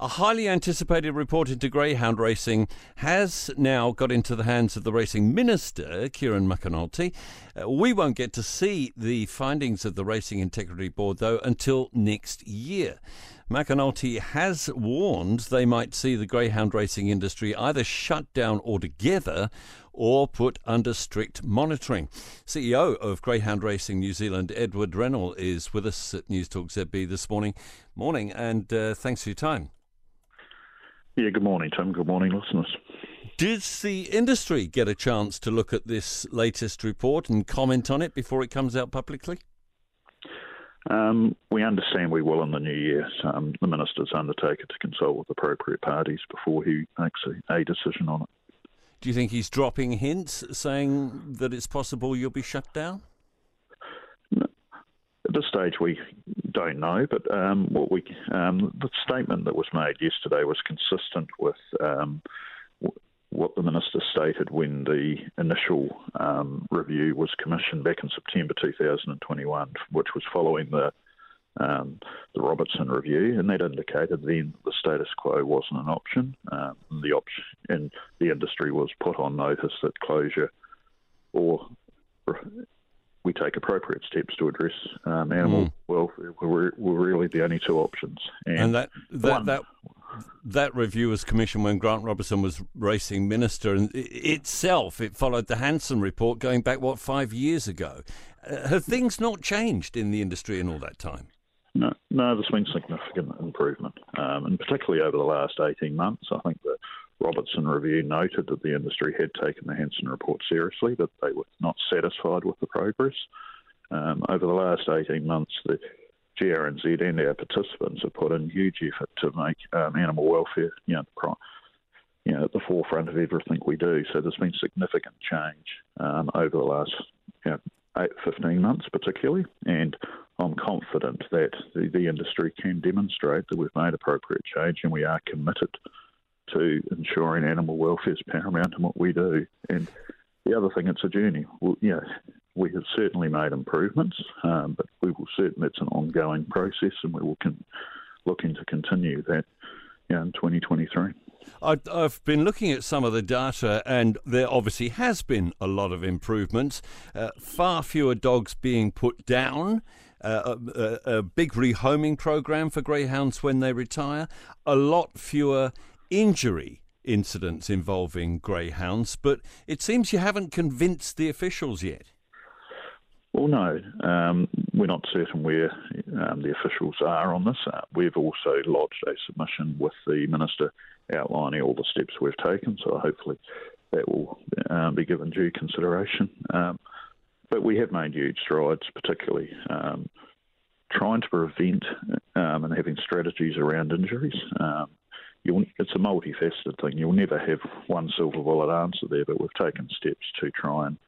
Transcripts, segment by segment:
A highly anticipated report into greyhound racing has now got into the hands of the racing minister, Kieran McAnulty. Uh, we won't get to see the findings of the Racing Integrity Board, though, until next year. McAnulty has warned they might see the greyhound racing industry either shut down altogether or put under strict monitoring. CEO of Greyhound Racing New Zealand, Edward Rennell, is with us at News Talk ZB this morning. Morning, and uh, thanks for your time. Yeah, good morning, Tim. Good morning, listeners. Does the industry get a chance to look at this latest report and comment on it before it comes out publicly? Um, we understand we will in the new year. Um, the minister's undertaken to consult with appropriate parties before he makes a, a decision on it. Do you think he's dropping hints saying that it's possible you'll be shut down? No. At this stage, we don't know, but um, what we um, the statement that was made yesterday was consistent with um, what the minister stated when the initial um, review was commissioned back in September 2021, which was following the um, the Robertson review, and that indicated then the status quo wasn't an option. Um, the option and the industry was put on notice that closure or we take appropriate steps to address um, animal mm. welfare were, were really the only two options. And, and that that, one, that that review was commissioned when Grant Robertson was racing minister, and itself it followed the Hansen report going back what five years ago. Uh, have things not changed in the industry in all that time? No, no, there's been significant improvement, um, and particularly over the last 18 months. I think Robertson review noted that the industry had taken the Hansen report seriously, but they were not satisfied with the progress. Um, over the last 18 months, the GRNZ and our participants have put in huge effort to make um, animal welfare, you know, you know, at the forefront of everything we do. So there's been significant change um, over the last you know, eight, 15 months, particularly, and I'm confident that the, the industry can demonstrate that we've made appropriate change and we are committed to ensuring animal welfare is paramount in what we do. And the other thing, it's a journey. Well, we have certainly made improvements, um, but we will certainly it's an ongoing process, and we will con- looking to continue that in 2023. I've been looking at some of the data, and there obviously has been a lot of improvements. Uh, far fewer dogs being put down. Uh, a, a, big rehoming program for greyhounds when they retire. A lot fewer injury incidents involving greyhounds, but it seems you haven't convinced the officials yet. Well, no, um, we're not certain where um, the officials are on this. Uh, we've also lodged a submission with the minister outlining all the steps we've taken, so hopefully that will um, be given due consideration. Um, but we have made huge strides, particularly um, trying to prevent um, and having strategies around injuries it's a multifaceted thing. You'll never have one silver bullet answer there, but we've taken steps to try and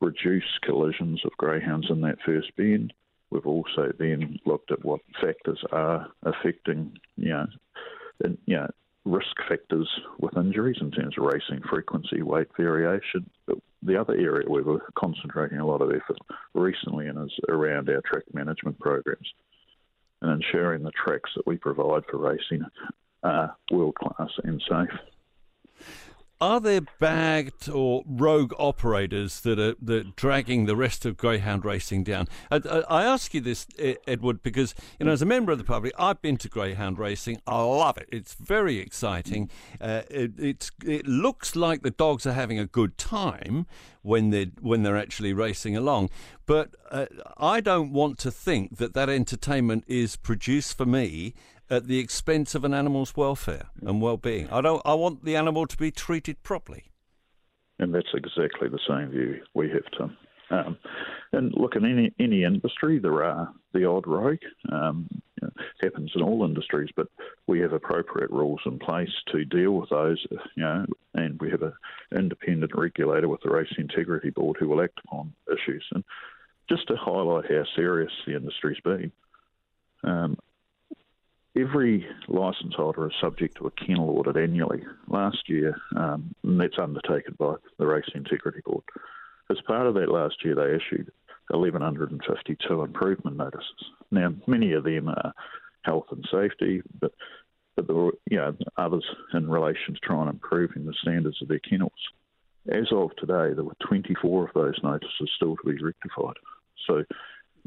reduce collisions of greyhounds in that first bend. We've also then looked at what factors are affecting, you know, and, you know, risk factors with injuries in terms of racing frequency, weight variation. But the other area where we're concentrating a lot of effort recently and is around our track management programs and ensuring the tracks that we provide for racing are world class and safe. Are there bagged or rogue operators that are that dragging the rest of greyhound racing down? I, I, ask you this, Edward, because you know, as a member of the public, I've been to greyhound racing. I love it. It's very exciting. Uh, it, it looks like the dogs are having a good time when they when they're actually racing along. But uh, I don't want to think that that entertainment is produced for me at the expense of an animal's welfare and well-being. I don't. I want the animal to be treated properly. And that's exactly the same view we have, Tim. Um, and look, in any any industry, there are the odd rogue. Um, you know, happens in all industries, but we have appropriate rules in place to deal with those. You know, and we have an independent regulator with the Race Integrity Board who will act upon issues. And just to highlight how serious the industry's been, um, every licence holder is subject to a kennel audit annually. Last year, um, and that's undertaken by the Race Integrity Board. As part of that last year, they issued 1,152 improvement notices. Now, many of them are health and safety, but but there were you know others in relation to trying improving the standards of their kennels. As of today, there were 24 of those notices still to be rectified. So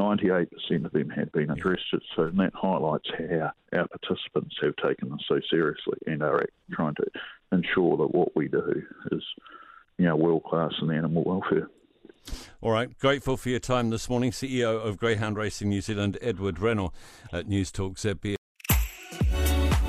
98% of them had been addressed. So that highlights how our participants have taken this so seriously and are trying to ensure that what we do is, you know, world class in animal welfare. All right, grateful for your time this morning, CEO of Greyhound Racing New Zealand, Edward Rennell, at News Talk ZB.